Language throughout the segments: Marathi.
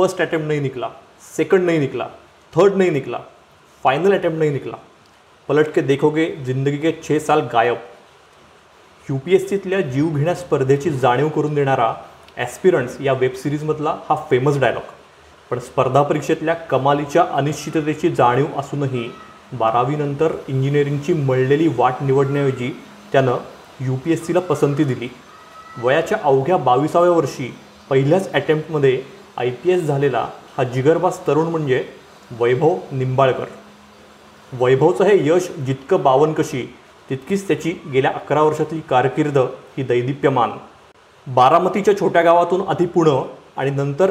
फर्स्ट अटेम्प्ट नाही निकला सेकंड नाही निकला थर्ड नहीं निकला फाइनल अटेम्प्ट नहीं निकला. पलट के देखोगे जिंदगी के छः साल गायब. यू पी एस सीतल्या जीवघेण्या स्पर्धेची जाणीव करून देणारा ॲस्पिरंट्स या वेबसिरीजमधला हा फेमस डायलॉग पण स्पर्धा परीक्षेतल्या कमालीच्या अनिश्चिततेची जाणीव असूनही बारावीनंतर इंजिनिअरिंगची मळलेली वाट निवडण्याऐवजी त्यानं यू पी एस सीला पसंती दिली. वयाच्या अवघ्या बावीसाव्या वर्षी पहिल्याच अटेम्प्टमध्ये आय पी एस झालेला हा जिगरबाज तरुण म्हणजे वैभव निंबाळकर. वैभवचं हे यश जितकं बावनकशी तितकीच त्याची गेल्या अकरा वर्षातली कारकीर्द ही दैदिप्यमान. बारामतीच्या छोट्या गावातून आधी पुणं आणि नंतर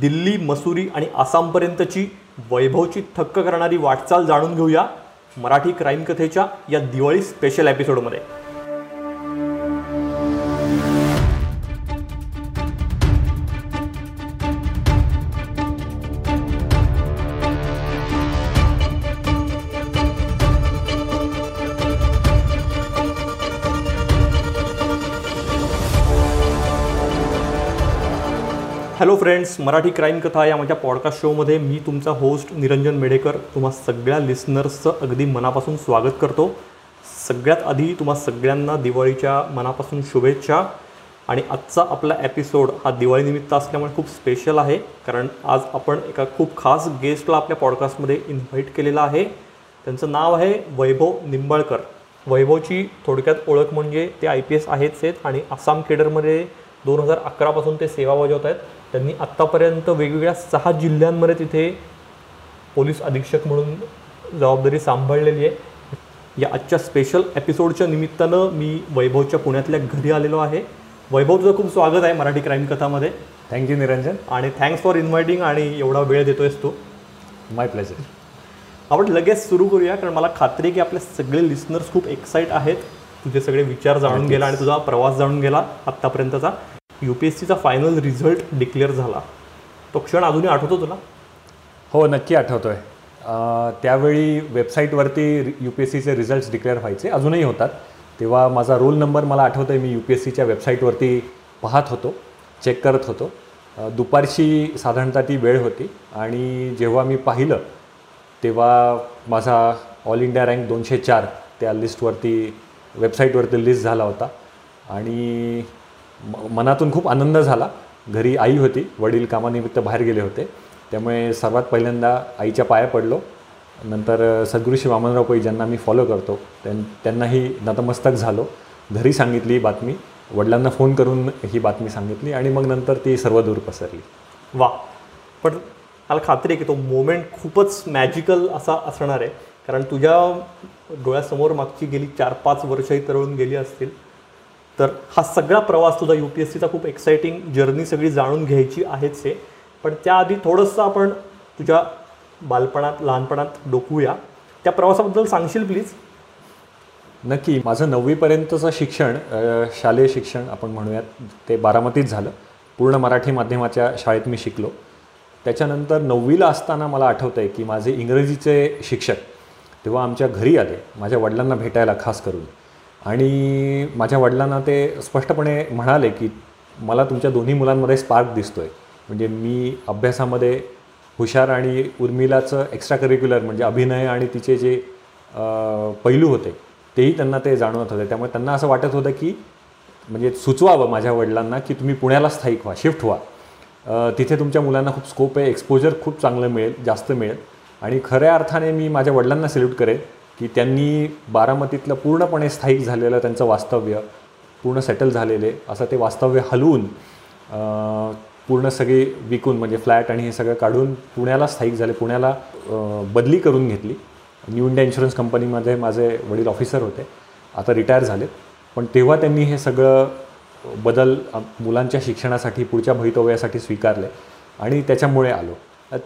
दिल्ली मसुरी आणि आसामपर्यंतची वैभवची थक्क करणारी वाटचाल जाणून घेऊया मराठी क्राईम कथेच्या या दिवाळी स्पेशल एपिसोडमध्ये हॅलो फ्रेंड्स मराठी क्राईम कथा या माझ्या पॉडकास्ट शोमध्ये मी तुमचा होस्ट निरंजन मेडेकर तुम्हा सगळ्या लिस्नर्सचं अगदी मनापासून स्वागत करतो. सगळ्यात आधी तुम्हा सगळ्यांना दिवाळीच्या मनापासून शुभेच्छा आणि आजचा आपला एपिसोड हा दिवाळीनिमित्त असल्यामुळे खूप स्पेशल आहे कारण आज आपण एका खूप खास गेस्टला आपल्या पॉडकास्टमध्ये इन्व्हाइट केलेला आहे. त्यांचं नाव आहे वैभव निंबाळकर. वैभवची थोडक्यात ओळख म्हणजे ते आय पी एस आहेच आहेत आणि आसाम केडरमध्ये दोन हजार अकरापासून ते सेवा बजावत आहेत. त्यांनी आत्तापर्यंत वेगवेगळ्या सहा जिल्ह्यांमध्ये तिथे पोलीस अधीक्षक म्हणून जबाबदारी सांभाळलेली आहे. या आजच्या स्पेशल एपिसोडच्या निमित्तानं मी वैभवच्या पुण्यातल्या घरी आलेलो आहे. वैभव तुझं खूप स्वागत आहे Marathi crime कथामध्ये. Thank you Niranjan. आणि थँक्स फॉर इन्व्हाइटिंग आणि एवढा वेळ देतोयस तू. माय प्लेजर आपण लगेच सुरू करूया कारण मला खात्री आहे की आपले सगळे लिस्नर्स खूप एक्साइट आहेत. तुझे सगळे विचार जाणून गेला आणि तुझा प्रवास जाणून गेला आत्तापर्यंतचा. यू पी एस सीचा फायनल रिझल्ट डिक्लेअर झाला. तो क्षण अजूनही आठवतो तुला? हो नक्की आठवतो आहे त्यावेळी वेबसाईटवरती यू पी एस सीचे रिझल्ट्स डिक्लेअर व्हायचे. अजूनही होतात. तेव्हा माझा रोल नंबर मला आठवतो आहे मी यू पी एस सीच्या वेबसाईटवरती पाहत होतो. चेक करत होतो. दुपारची साधारणतः ती वेळ होती. आणि जेव्हा मी पाहिलं तेव्हा माझा ऑल इंडिया रँक दोनशे चार त्या लिस्टवरती वेबसाईटवरती लिस्ट झाला होता. आणि मनातून खूप आनंद झाला. घरी आई होती वडील कामानिमित्त बाहेर गेले होते. त्यामुळे सर्वात पहिल्यांदा आईच्या पाया पडलो. नंतर सद्गुरू श्री वामनराव पै ज्यांना मी फॉलो करतो. त्यां त्यांनाही नतमस्तक झालो. घरी सांगितली ही बातमी. वडिलांना फोन करून ही बातमी सांगितली आणि मग नंतर ती सर्व दूर पसरली. वा पण मला खात्री आहे की तो मोमेंट खूपच मॅजिकल असा असणार आहे. कारण तुझ्या डोळ्यासमोर मागची गेली चार पाच वर्षही तरळून गेली असतील. तर हा सगळा प्रवास तुझा यू पी एस सीचा खूप एक्सायटिंग जर्नी सगळी जाणून घ्यायची आहेच आहे पण त्याआधी थोडंसं आपण तुझ्या बालपणात लहानपणात डोकूया. त्या प्रवासाबद्दल सांगशील प्लीज नक्की. माझं नववीपर्यंतचं शिक्षण शालेय शिक्षण आपण म्हणूयात ते बारामतीत झालं. पूर्ण मराठी माध्यमाच्या शाळेत मी शिकलो. त्याच्यानंतर नववीला असताना मला आठवतं आहे की माझे इंग्रजीचे शिक्षक तेव्हा आमच्या घरी आले माझ्या वडिलांना भेटायला खास करून. आणि माझ्या वडिलांना ते स्पष्टपणे म्हणाले की मला तुमच्या दोन्ही मुलांमध्ये स्पार्क दिसतो आहे म्हणजे मी अभ्यासामध्ये हुशार आणि उर्मिलाचं एक्स्ट्रा करिक्युलर म्हणजे अभिनय आणि तिचे जे पैलू होते तेही त्यांना ते जाणवत होते. त्यामुळे त्यांना असं वाटत होतं की म्हणजे सुचवावं माझ्या वडिलांना की तुम्ही पुण्याला स्थायिक व्हा शिफ्ट व्हा. तिथे तुमच्या मुलांना खूप स्कोप आहे एक्सपोजर खूप चांगलं मिळेल जास्त मिळेल. आणि खऱ्या अर्थाने मी माझ्या वडिलांना सेल्यूट करेन. की त्यांनी बारामतीतलं पूर्णपणे स्थायिक झालेलं त्यांचं वास्तव्य पूर्ण सेटल झालेले असं ते वास्तव्य हलवून पूर्ण सगळी विकून म्हणजे फ्लॅट आणि हे सगळं काढून पुण्याला स्थायिक झाले पुण्याला बदली करून घेतली. न्यू इंडिया इन्शुरन्स कंपनीमध्ये माझे वडील ऑफिसर होते आता रिटायर झाले पण तेव्हा त्यांनी हे सगळं बदल मुलांच्या शिक्षणासाठी पुढच्या भवितव्यासाठी स्वीकारले आणि त्याच्यामुळे आलो.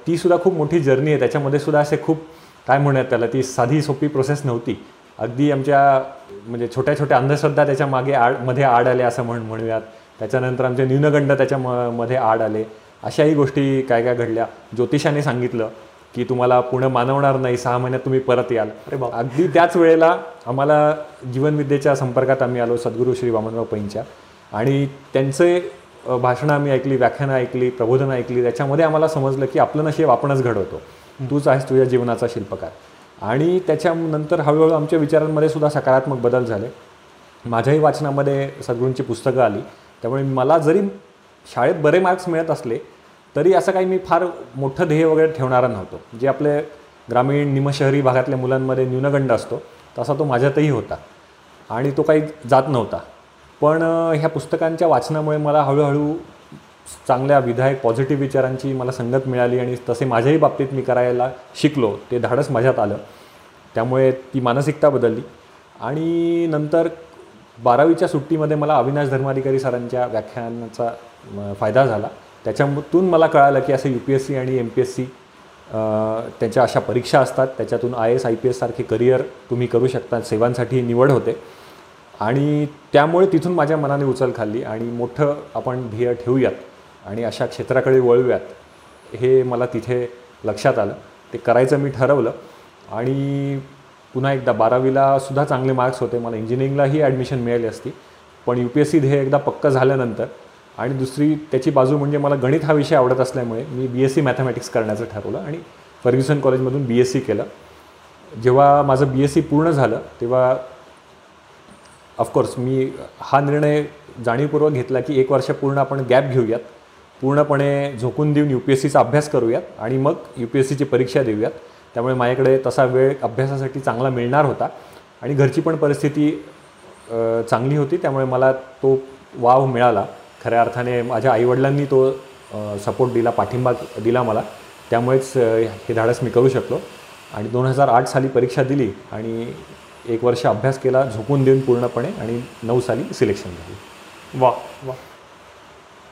तीसुद्धा खूप मोठी जर्नी आहे त्याच्यामध्ये सुद्धा असे खूप काय म्हणूयात त्याला? ती साधी सोपी प्रोसेस नव्हती. अगदी आमच्या म्हणजे छोट्या छोट्या अंधश्रद्धा त्याच्यामागे आडमध्ये आड आले असं म्हण म्हणूयात. त्याच्यानंतर आमचे न्यूनगंड त्याच्या म- मध्ये आड आले. अशाही गोष्टी काय काय घडल्या. ज्योतिषाने सांगितलं की तुम्हाला पुणे मानवणार नाही सहा महिन्यात तुम्ही परत याल. अगदी त्याच वेळेला आम्हाला जीवनविद्येच्या संपर्कात आम्ही आलो सद्गुरू श्री वामनराव पैंच्या. आणि त्यांचे भाषणं आम्ही ऐकली व्याख्यानं ऐकली प्रबोधनं ऐकली. त्याच्यामध्ये आम्हाला समजलं की आपलं नशीब आपणच घडवतो. तूच आहेस तुझ्या जीवनाचा शिल्पकार. आणि त्याच्यानंतर हळूहळू आमच्या विचारांमध्ये सुद्धा सकारात्मक बदल झाले. माझ्याही वाचनामध्ये सद्गुरूंची पुस्तकं आली. त्यामुळे मला जरी शाळेत बरे मार्क्स मिळत असले तरी असं काही मी फार मोठं ध्येय वगैरे ठेवणारा नव्हतो. जे आपले ग्रामीण निमशहरी भागातल्या मुलांमध्ये न्यूनगंड असतो तसा तो माझ्यातही होता. आणि तो काही जात नव्हता. पण ह्या पुस्तकांच्या वाचनामुळे मला हळूहळू चांगल्या विधायक पॉझिटिव्ह विचारांची मला संगत मिळाली आणि तसे माझ्याही बाबतीत मी करायला शिकलो. ते धाडस माझ्यात आलं. त्यामुळे ती मानसिकता बदलली. आणि नंतर बारावीच्या सुट्टीमध्ये मला अविनाश धर्माधिकारी सरांच्या व्याख्यानाचा फायदा झाला. त्याच्यातून मला कळालं की असं यू पी एस सी आणि एम पी एस सी त्यांच्या अशा परीक्षा असतात. त्याच्यातून आय एस आय पी एससारखे करिअर तुम्ही करू शकता. सेवांसाठी निवड होते. आणि त्यामुळे तिथून माझ्या मनाने उचल खाल्ली आणि मोठं आपण ध्येय ठेवूयात. आणि अशा क्षेत्राकडे वळूयात हे मला तिथे लक्षात आलं. ते करायचं मी ठरवलं आणि पुन्हा एकदा बारावीला सुद्धा चांगले मार्क्स होते. मला इंजिनिअरिंगलाही ॲडमिशन मिळाली असती. पण यू पी एस सी ध्येय एकदा पक्कं झाल्यानंतर आणि दुसरी त्याची बाजू म्हणजे मला गणित हा विषय आवडत असल्यामुळे मी बी एस सी मॅथमॅटिक्स करण्याचं ठरवलं आणि फर्ग्युसन कॉलेजमधून बी एस सी केलं. जेव्हा माझं बी एस सी पूर्ण झालं तेव्हा ऑफकोर्स मी हा निर्णय जाणीवपूर्वक घेतला की एक वर्ष पूर्ण आपण गॅप घेऊयात. पूर्णपणे झोकून देऊन यू पी एस सीचा अभ्यास करूयात आणि मग यू पी एस सीची परीक्षा देऊयात. त्यामुळे माझ्याकडे तसा वेळ अभ्यासासाठी चांगला मिळणार होता आणि घरची पण परिस्थिती चांगली होती. त्यामुळे मला तो वाव मिळाला. खऱ्या अर्थाने माझ्या आईवडिलांनी तो सपोर्ट दिला पाठिंबा दिला मला. त्यामुळेच हे धाडस मी करू शकलो. आणि दोन हजार आठ साली परीक्षा दिली आणि एक वर्ष अभ्यास केला झोकून देऊन पूर्णपणे आणि नऊ साली सिलेक्शन झाली. वा वा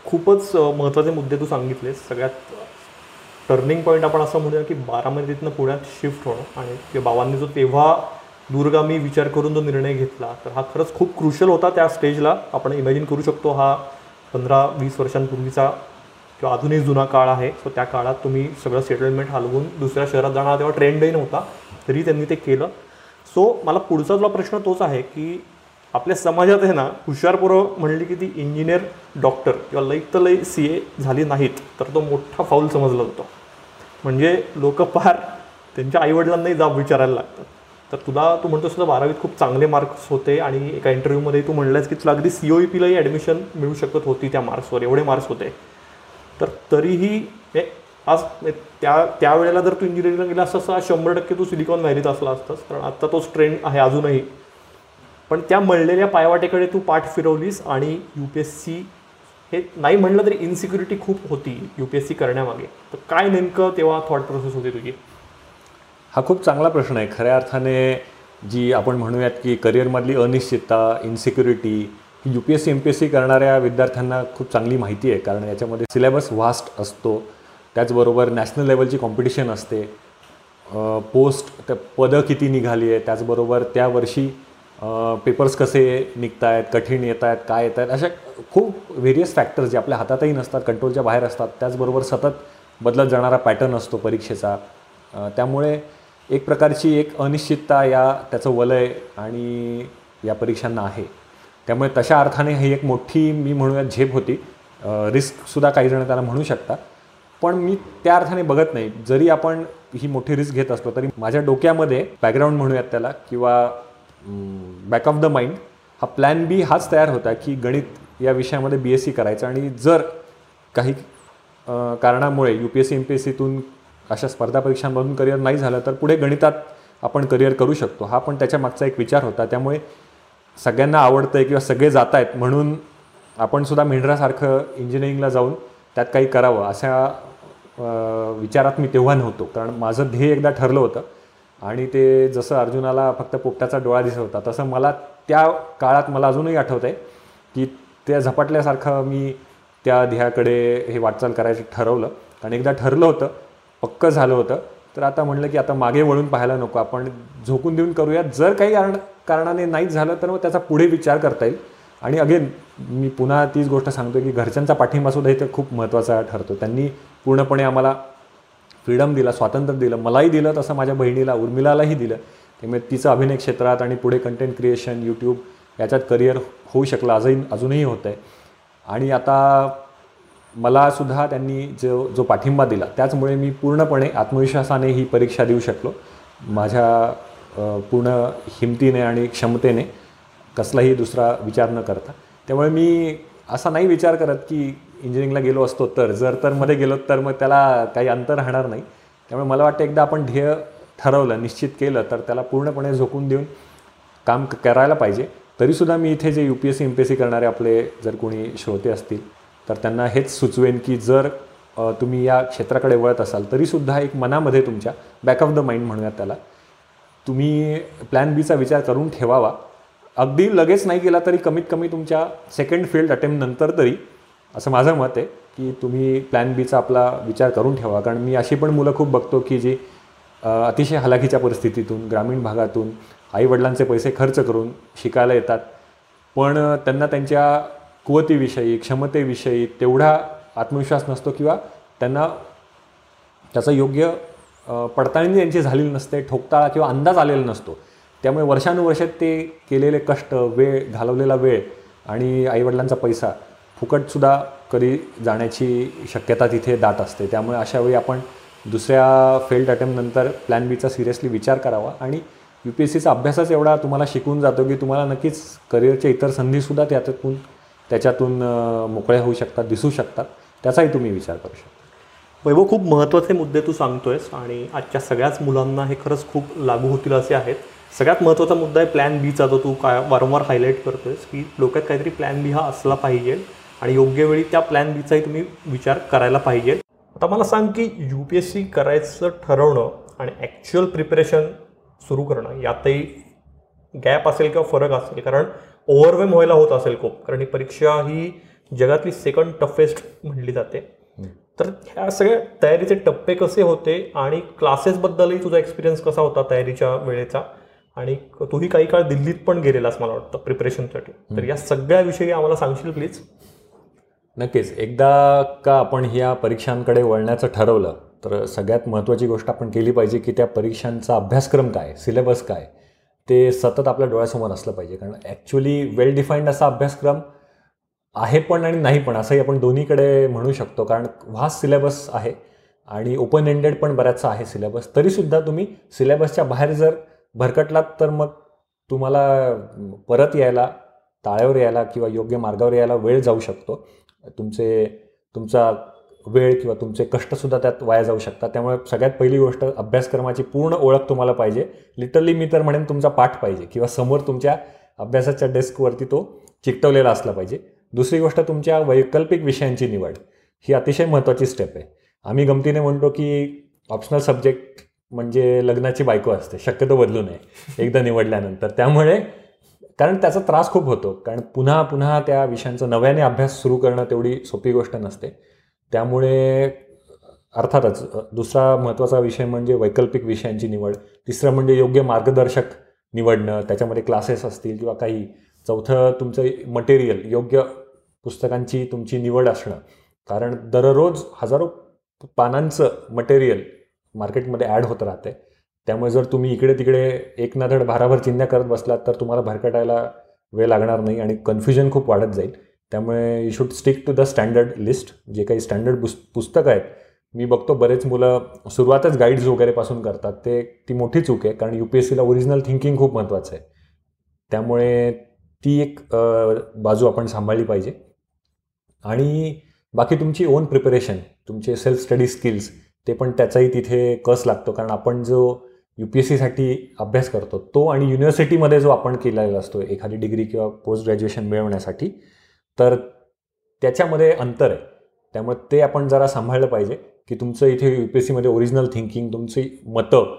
खूपच महत्त्वाचे मुद्दे तू सांगितले सगळ्यात टर्निंग पॉईंट आपण असं म्हणूया की बारामतीतनं पुण्यात शिफ्ट होणं आणि ते बाबांनी जो तेव्हा दूरगामी विचार करून जो निर्णय घेतला तर हा खरंच खूप क्रुशल होता त्या स्टेजला आपण इमॅजिन करू शकतो हा पंधरा वीस वर्षांपूर्वीचा किंवा अजूनही जुना काळ आहे. सो त्या काळात तुम्ही सगळं सेटलमेंट हलवून दुसऱ्या शहरात जाणार तेव्हा ट्रेंडही नव्हता तरी त्यांनी ते केलं. सो मला पुढचा जो प्रश्न तोच आहे की आपल्या समाजात आहे ना हुशारपूर्वक म्हणली की ती इंजिनियर डॉक्टर किंवा लई तर लई सी ए झाली नाहीत तर तो मोठा फाऊल समजला जातो. म्हणजे लोक फार त्यांच्या आईवडिलांनाही जाब विचारायला लागतात. तर तुला तू म्हणतोस तुला बारावीत खूप चांगले मार्क्स होते आणि एका इंटरव्ह्यूमध्ये तू म्हणलास की तुला अगदी सी ओ ई पीलाही ॲडमिशन मिळू शकत होती त्या मार्क्सवर एवढे मार्क्स होते. तर तरीही हे आज त्या त्यावेळेला जर तू इंजिनिअरिंगला गेला असतास शंभर टक्के तू सिलिकॉन व्हॅलीत असला असतास कारण आत्ता तोच ट्रेंड आहे अजूनही. पण त्या मळलेल्या पायवाटेकडे तू पाठ फिरवलीस आणि यू पी एस सी हे नाही म्हणलं तरी इन्सिक्युरिटी खूप होती यू पी एस सी करण्यामागे. तर काय नेमकं तेव्हा थॉट प्रोसेस होती तुझी? हा खूप चांगला प्रश्न आहे. खऱ्या अर्थाने जी आपण म्हणूयात की करिअरमधली अनिश्चितता इन्सिक्युरिटी ही U P S C M P S C करणाऱ्या विद्यार्थ्यांना खूप चांगली माहिती आहे. कारण याच्यामध्ये सिलेबस व्हास्ट असतो. त्याचबरोबर नॅशनल लेवलची कॉम्पिटिशन असते. पोस्ट त्या पदं किती निघाली आहे त्याचबरोबर त्या वर्षी पेपर्स कसे निघत आहेत कठीण येत आहेत काय येत आहेत अशा खूप व्हेरियस फॅक्टर्स जे आपल्या हातातही नसतात कंट्रोलच्या बाहेर असतात. त्याचबरोबर सतत बदलत जाणारा पॅटर्न असतो परीक्षेचा. त्यामुळे एक प्रकारची एक अनिश्चितता या त्याचं वलय आणि या परीक्षांना आहे. त्यामुळे तशा अर्थाने ही एक मोठी मी म्हणूयात झेप होती. रिस्कसुद्धा काही जण त्याला म्हणू शकता. पण मी त्या अर्थाने बघत नाही. जरी आपण ही मोठी रिस्क घेत असलो तरी माझ्या डोक्यामध्ये बॅकग्राऊंड म्हणूयात त्याला किंवा बॅक ऑफ द माइंड हा प्लॅन बी हाच तयार होता की गणित या विषयामध्ये बी एस सी करायचं आणि जर काही कारणामुळे U P S C M P S सीतून अशा स्पर्धा परीक्षांमधून करिअर नाही झालं तर पुढे गणितात आपण करिअर करू शकतो. हा पण त्याच्या मागचा एक विचार होता. त्यामुळे सगळ्यांना आवडतं आहे किंवा सगळे जात आहेत म्हणून आपण सुद्धा मेंढरासारखं इंजिनिअरिंगला जाऊन त्यात काही करावं अशा विचारात मी तेव्हा नव्हतो. कारण माझं ध्येय एकदा ठरलं होतं. आणि ते जसं अर्जुनाला फक्त पोपटाचा डोळा दिसत होता तसं मला त्या काळात मला अजूनही आठवत आहे की त्या झपाटल्यासारखं मी त्या ध्येयाकडे हे वाटचाल करायचं ठरवलं. आणि एकदा ठरलं होतं पक्कं झालं होतं तर आता म्हणलं की आता मागे वळून पाहायला नको आपण झोकून देऊन करूयात. जर काही कारण कारणाने नाहीच झालं तर मग त्याचा पुढे विचार करता येईल. आणि अगेन मी पुन्हा तीच गोष्ट सांगतो की घरच्यांचा पाठिंबा सुद्धा इथे खूप महत्त्वाचा ठरतो. त्यांनी पूर्णपणे आम्हाला फ्रीडम दिला स्वातंत्र्य दिलं मलाही दिलं तसं माझ्या बहिणीला उर्मिलालाही दिलं. त्यामुळे तिचं अभिनय क्षेत्रात आणि पुढे कंटेंट क्रिएशन यूट्यूब याच्यात करिअर होऊ शकलं आजही अजूनही होतं आहे आणि आता मला सुद्धा त्यांनी जो जो पाठिंबा दिला त्याचमुळे मी पूर्णपणे आत्मविश्वासाने ही परीक्षा देऊ शकलो. माझ्या पूर्ण हिमतीने आणि क्षमतेने कसलाही दुसरा विचार न करता. त्यामुळे मी असा नाही विचार करत की इंजिनिअरिंगला गेलो असतो तर जर तर मध्ये गेलो तर मग त्याला काही अंतर राहणार नाही. त्यामुळे मला वाटतं एकदा आपण ध्येय ठरवलं निश्चित केलं तर त्याला पूर्णपणे झोकून देऊन काम करायला पाहिजे. तरीसुद्धा मी इथे जे U P S C M P S C करणारे आपले जर कोणी श्रोते असतील तर त्यांना हेच सुचवेन की जर तुम्ही या क्षेत्राकडे वळत असाल तरीसुद्धा एक मनामध्ये तुमच्या बॅक ऑफ द माइंड म्हणूयात त्याला तुम्ही प्लॅन बीचा विचार करून ठेवावा. अगदी लगेच नाही केला तरी कमीत कमी तुमच्या सेकंड फील्ड अटेम्प्ट नंतर तरी असं माझं मत आहे की तुम्ही प्लॅन बीचा आपला विचार करून ठेवा. कारण मी अशी पण मुलं खूप बघतो की जी अतिशय हलाखीच्या परिस्थितीतून ग्रामीण भागातून आईवडिलांचे पैसे खर्च करून शिकायला येतात. पण त्यांना त्यांच्या कुवतीविषयी क्षमतेविषयी तेवढा आत्मविश्वास नसतो किंवा त्यांना त्याचा योग्य पडताळणी त्यांची झालेली नसते ठोकताळा किंवा अंदाज आलेला नसतो. त्यामुळे वर्षानुवर्षात ते केलेले कष्ट वेळ घालवलेला वेळ आणि आईवडिलांचा पैसा फुकटसुद्धा कधी जाण्याची शक्यता तिथे दाट असते. त्यामुळे अशावेळी आपण दुसऱ्या फेल्ड अटेम्प्टनंतर प्लॅन बीचा सिरियसली विचार करावा आणि यू पी एस सीचा अभ्यासच एवढा तुम्हाला शिकून जातो की तुम्हाला नक्कीच करिअरच्या इतर संधीसुद्धा त्यातून त्याच्यातून मोकळ्या होऊ शकतात दिसू शकतात. त्याचाही तुम्ही विचार करू शकता. वैभव खूप महत्त्वाचे मुद्दे तू सांगतोयस आणि आजच्या सगळ्याच मुलांना हे खरंच खूप लागू होतील असे आहेत. सगळ्यात महत्त्वाचा मुद्दा आहे प्लॅन बीचा जो तू काय वारंवार हायलाईट करतोयस की डोक्यात काहीतरी प्लॅन बी हा असला पाहिजे. आणि योग्य वेळी त्या प्लॅन बीचाही तुम्ही विचार करायला पाहिजे. आता मला सांग की यू पी एस सी करायचं ठरवणं आणि ॲक्च्युअल प्रिपरेशन सुरू करणं यातही गॅप असेल किंवा फरक असेल कारण ओव्हरवेम व्हायला होत असेल खूप कारण ही परीक्षा ही जगातली सेकंड टफेस्ट म्हणली जाते. तर ह्या सगळ्या तयारीचे टप्पे कसे होते आणि क्लासेसबद्दलही तुझा एक्सपिरियन्स कसा होता तयारीच्या वेळेचा? आणि तूही काही काळ दिल्लीत पण गेलेलास मला वाटतं प्रिपरेशनसाठी तर या सगळ्याविषयी आम्हाला सांगशील प्लीज नक्कीच. एकदा का आपण ह्या परीक्षांकडे वळण्याचं ठरवलं तर सगळ्यात महत्त्वाची गोष्ट आपण केली पाहिजे की त्या परीक्षांचा अभ्यासक्रम काय सिलेबस काय ते सतत आपल्या डोळ्यासमोर असलं पाहिजे. कारण ॲक्च्युली वेल डिफाईंड असा अभ्यासक्रम आहे पण आणि नाही पण असंही आपण दोन्हीकडे म्हणू शकतो. कारण व्हास्ट सिलेबस आहे आणि ओपन एंडेड पण बऱ्याचसा आहे सिलेबस तरीसुद्धा तुम्ही सिलेबसच्या बाहेर जर भरकटलात तर मग तुम्हाला परत यायला ताळ्यावर यायला किंवा योग्य मार्गावर यायला वेळ जाऊ शकतो. तुमचे तुमचा वेळ किंवा तुमचे कष्टसुद्धा त्यात वाया जाऊ शकतात. त्यामुळे सगळ्यात पहिली गोष्ट अभ्यासक्रमाची पूर्ण ओळख तुम्हाला पाहिजे. लिटरली मी तर म्हणेन तुमचा पाठ पाहिजे किंवा समोर तुमच्या अभ्यासाच्या डेस्कवरती तो चिकटवलेला असला पाहिजे. दुसरी गोष्ट तुमच्या वैकल्पिक विषयांची निवड. ही अतिशय महत्त्वाची स्टेप आहे. आम्ही गमतीने म्हणतो की ऑप्शनल सब्जेक्ट म्हणजे लग्नाची बायको असते. शक्यतो बदलू नये. एकदा निवडल्यानंतर. त्यामुळे कारण त्याचा त्रास खूप होतो. कारण पुन्हा पुन्हा त्या विषयांचा नव्याने अभ्यास सुरू करणं तेवढी सोपी गोष्ट नसते. त्यामुळे अर्थातच दुसरा महत्त्वाचा विषय म्हणजे वैकल्पिक विषयांची निवड. तिसरं म्हणजे योग्य मार्गदर्शक निवडणं. त्याच्यामध्ये क्लासेस असतील किंवा काही. चौथं तुमचं मटेरियल योग्य पुस्तकांची तुमची निवड असणं. कारण दररोज हजारो पानांचं मटेरियल मार्केटमध्ये ॲड होत राहते त्यामुळे जर तुम्ही इकडे तिकडे एक ना धड भाराभर चिंध्या करत बसलात तर तुम्हाला भरकटायला वेळ लागणार नाही आणि कन्फ्युजन खूप वाढत जाईल. त्यामुळे you should stick to the standard list जे काही स्टँडर्ड पुस पुस्तकं आहेत मी बघतो बरेच मुलं सुरुवातच गाईड्स वगैरेपासून करतात. ते ती मोठी चूक आहे कारण यू पी एस सीला ओरिजिनल थिंकिंग खूप महत्त्वाचं आहे. त्यामुळे ती एक बाजू आपण सांभाळली पाहिजे. आणि बाकी तुमची ओन प्रिपरेशन तुमचे सेल्फ स्टडी स्किल्स ते पण त्याचाही तिथे कस लागतो? कारण आपण जो यू पी एस सीसाठी अभ्यास करतो. तो आणि युनिव्हर्सिटीमध्ये जो आपण केलेला असतो एखादी डिग्री किंवा पोस्ट ग्रॅज्युएशन मिळवण्यासाठी तर त्याच्यामध्ये अंतर आहे. त्यामुळे ते आपण जरा सांभाळलं पाहिजे की तुमचं इथे यू पी एस सीमध्ये ओरिजिनल थिंकिंग तुमची मतं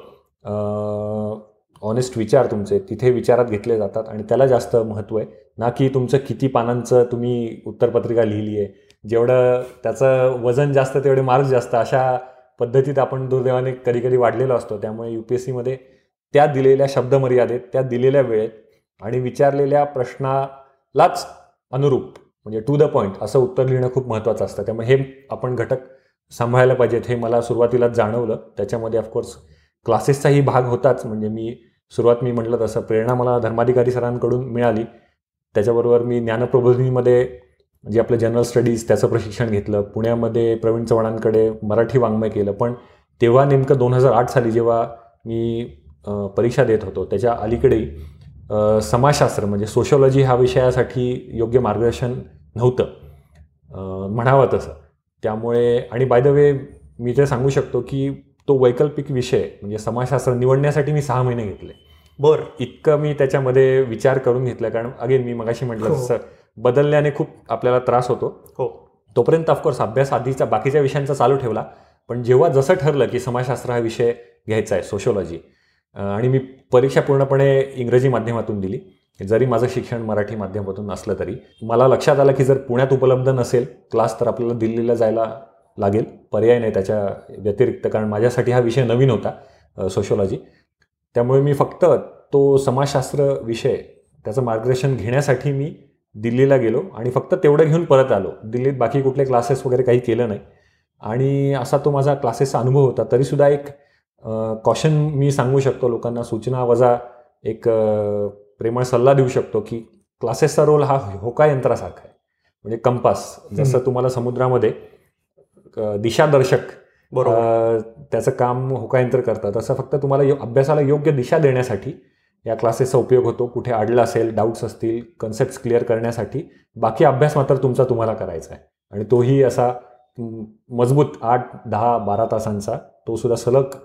ऑनेस्ट विचार तुमचे तिथे विचारात घेतले जातात आणि त्याला जास्त महत्त्व आहे. ना की तुमचं किती पानांचं तुम्ही उत्तरपत्रिका लिहिली आहे जेवढं त्याचं वजन जास्त तेवढे मार्क्स जास्त अशा पद्धतीत आपण दुर्दैवाने कधी कधी वाढलेलो असतो. त्यामुळे यू पी एस सीमध्ये त्या दिलेल्या शब्दमर्यादेत त्या दिलेल्या वेळेत आणि विचारलेल्या प्रश्नालाच अनुरूप म्हणजे टू द पॉईंट असं उत्तर लिहिणं खूप महत्त्वाचं असतं. त्यामुळे हे आपण घटक सांभाळायला पाहिजेत हे मला सुरुवातीलाच जाणवलं. त्याच्यामध्ये ऑफकोर्स क्लासेसचाही भाग होताच. म्हणजे मी सुरुवात मी म्हटलं तसं प्रेरणा मला धर्माधिकारी सरांकडून मिळाली. त्याच्याबरोबर मी ज्ञानप्रबोधिनीमध्ये म्हणजे आपलं जनरल स्टडीज त्याचं प्रशिक्षण घेतलं पुण्यामध्ये प्रवीण चव्हाणांकडे मराठी वाङ्मय केलं. पण तेव्हा नेमकं दोन हजार आठ साली जेव्हा मी परीक्षा देत होतो त्याच्या अलीकडे समाजशास्त्र म्हणजे सोशॉलॉजी ह्या विषयासाठी योग्य मार्गदर्शन नव्हतं. म्हणावं तसं. त्यामुळे आणि बाय द वे मी ते सांगू शकतो की तो वैकल्पिक विषय म्हणजे समाजशास्त्र निवडण्यासाठी मी सहा महिने घेतले. बरं. इतकं मी त्याच्यामध्ये विचार करून घेतला. कारण अगेन मी मगाशी म्हटलं तसं बदलल्याने खूप आपल्याला त्रास होतो. हो. तोपर्यंत ऑफकोर्स अभ्यास आधीचा बाकीच्या विषयांचा चालू ठेवला. पण जेव्हा जसं ठरलं की समाजशास्त्र हा विषय घ्यायचा आहे सोशोलॉजी आणि मी परीक्षा पूर्णपणे इंग्रजी माध्यमातून दिली. जरी माझं शिक्षण मराठी माध्यमातून असलं तरी. मला लक्षात आलं की जर पुण्यात उपलब्ध नसेल क्लास तर आपल्याला दिल्लीला जायला लागेल. पर्याय नाही त्याच्या व्यतिरिक्त कारण माझ्यासाठी हा विषय नवीन होता सोशोलॉजी त्यामुळे मी फक्त तो समाजशास्त्र विषय त्याचं मार्गदर्शन घेण्यासाठी मी दिल्लीला गेलो आणि फक्त तेवढं घेऊन परत आलो. दिल्लीत बाकी कुठले क्लासेस वगैरे काही केलं नाही. आणि असा तो माझा क्लासेसचा अनुभव होता. तरीसुद्धा एक कॉशन मी सांगू शकतो लोकांना सूचना वजा एक प्रेमळ सल्ला देऊ शकतो की क्लासेसचा रोल हा होका यंत्रासारखा आहे. म्हणजे कंपास जसं तुम्हाला समुद्रामध्ये दिशादर्शक बरोबर. त्याचं काम होकायंत्र करतं तसं फक्त तुम्हाला अभ्यासाला योग्य दिशा देण्यासाठी या क्लासेसचा उपयोग होतो कुठे अडलं असेल डाऊट्स असतील कन्सेप्ट क्लिअर करण्यासाठी. बाकी अभ्यास मात्र तुमचा तुम्हाला करायचा आहे. आणि तोही असा मजबूत आठ दहा बारा तासांचा तो सुद्धा सलग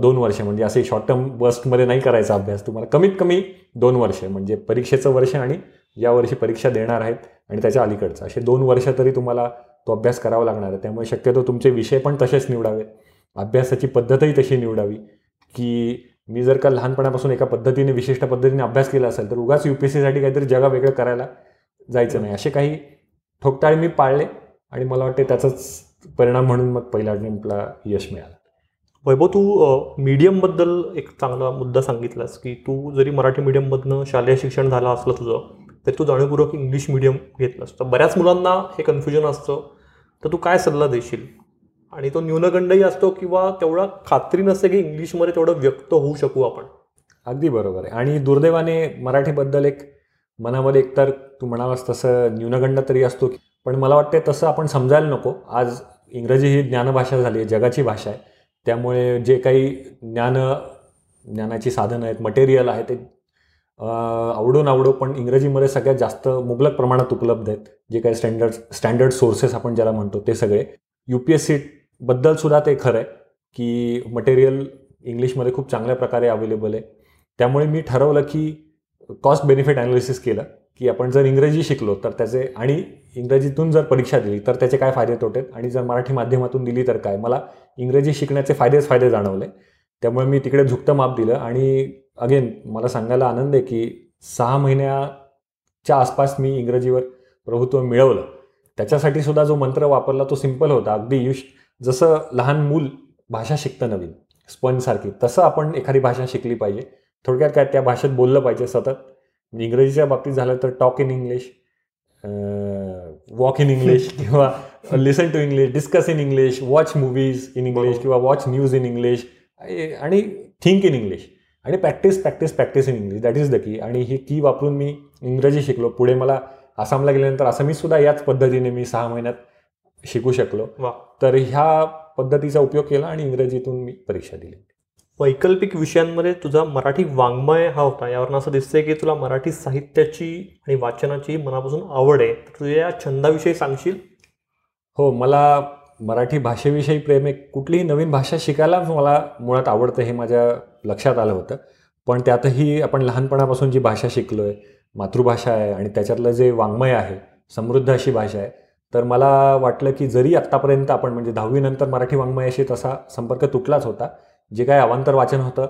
दोन वर्ष. म्हणजे असे शॉर्ट टर्म बस्टमध्ये नाही करायचा अभ्यास. तुम्हाला कमीत कमी दोन वर्ष. म्हणजे परीक्षेचं वर्ष आणि या वर्षी परीक्षा देणार आहेत आणि त्याच्या अलीकडचं. असे दोन वर्ष तरी तुम्हाला तो अभ्यास करावा लागणार आहे. त्यामुळे शक्यतो तुमचे विषय पण तसेच निवडावेत. अभ्यासाची पद्धतही तशी निवडावी की मी जर का लहानपणापासून एका पद्धतीने विशिष्ट पद्धतीने अभ्यास केला असेल तर उगाच यू पी एस सीसाठी काहीतरी जगा वेगळं करायला जायचं नाही. असे काही ठोकताळे मी पाळले आणि मला वाटते त्याचाच परिणाम म्हणून मग पहिल्या अटेम्प्टला यश मिळालं. वैभव तू मीडियमबद्दल एक चांगला मुद्दा सांगितलास की तू जरी मराठी मीडियममधनं शालेय शिक्षण झालं असलं तुझं तरी तू जाणीवपूर्वक इंग्लिश मीडियम घेतलं तर बऱ्याच मुलांना हे कन्फ्युजन असतं. तर तू काय सल्ला देशील? आणि तो न्यूनगंडही असतो किंवा तेवढा खात्री नसते की इंग्लिशमध्ये तेवढं व्यक्त होऊ शकू आपण. अगदी बरोबर आहे. आणि दुर्दैवाने मराठीबद्दल एक मनामध्ये एकतर तू म्हणालास तसं न्यूनगंड तरी असतो पण मला वाटते तसं आपण समजायला नको. आज इंग्रजी ही ज्ञानभाषा झाली आहे जगाची भाषा आहे. त्यामुळे जे काही ज्ञान ज्ञानाची साधनं आहेत मटेरियल आहे ते आवडो आवडो पण इंग्रजीमध्ये सगळ्यात जास्त मुबलक प्रमाणात उपलब्ध आहेत. जे काही स्टँडर्ड स्टँडर्ड सोर्सेस आपण ज्याला म्हणतो ते सगळे. यू पी एस सी बद्दल सुद्धा ते खरं आहे की मटेरियल इंग्लिशमध्ये खूप चांगल्या प्रकारे अवेलेबल आहे. त्यामुळे मी ठरवलं की कॉस्ट बेनिफिट ॲनालिसिस केलं की आपण जर इंग्रजी शिकलो तर त्याचे आणि इंग्रजीतून जर परीक्षा दिली तर त्याचे काय फायदे तोटे आणि जर मराठी माध्यमातून दिली तर काय? मला इंग्रजी शिकण्याचे फायदेच फायदे जाणवले. त्यामुळे मी तिकडे झुकतं माप दिलं आणि अगेन मला सांगायला आनंद आहे की सहा महिन्याच्या आसपास मी इंग्रजीवर प्रभुत्व मिळवलं. त्याच्यासाठी सुद्धा जो मंत्र वापरला तो सिंपल होता. अगदी युश जसं लहान मूल भाषा शिकतं नवीन स्पंजसारखी तसं आपण एखादी भाषा शिकली पाहिजे. थोडक्यात काय त्या भाषेत बोललं पाहिजे सतत. इंग्रजीच्या बाबतीत झालं तर talk in English walk in English किंवा listen to English discuss in English watch movies in English किंवा वॉच न्यूज इन इंग्लिश आणि थिंक इन इंग्लिश आणि practice practice practice in English that is the key आणि ही की वापरून मी इंग्रजी शिकलो. पुढे मला आसामला गेल्यानंतर आसामीत सुद्धा याच पद्धतीने मी सहा महिन्यात शिकू शकलो. तर ह्या पद्धतीचा उपयोग केला आणि इंग्रजीतून मी परीक्षा दिली. वैकल्पिक विषयांमध्ये तुझा मराठी वाङ्मय हा होता. यावरून असं दिसतंय की तुला मराठी साहित्याची आणि वाचनाची मनापासून आवड आहे. तर तुझ्या या छंदाविषयी सांगशील? हो मला मराठी भाषेविषयी प्रेम आहे कुठलीही नवीन भाषा शिकायला मला मुळात आवडतं हे माझ्या लक्षात आलं होतं. पण त्यातही आपण लहानपणापासून जी भाषा शिकलो आहे मातृभाषा आहे आणि त्याच्यातलं जे वाङ्मय आहे समृद्ध अशी भाषा आहे तर मला वाटलं की जरी आत्तापर्यंत आपण म्हणजे दहावीनंतर मराठी वाङ्मयाशी तसा संपर्क तुटलाच होता जे काय अवांतर वाचन होतं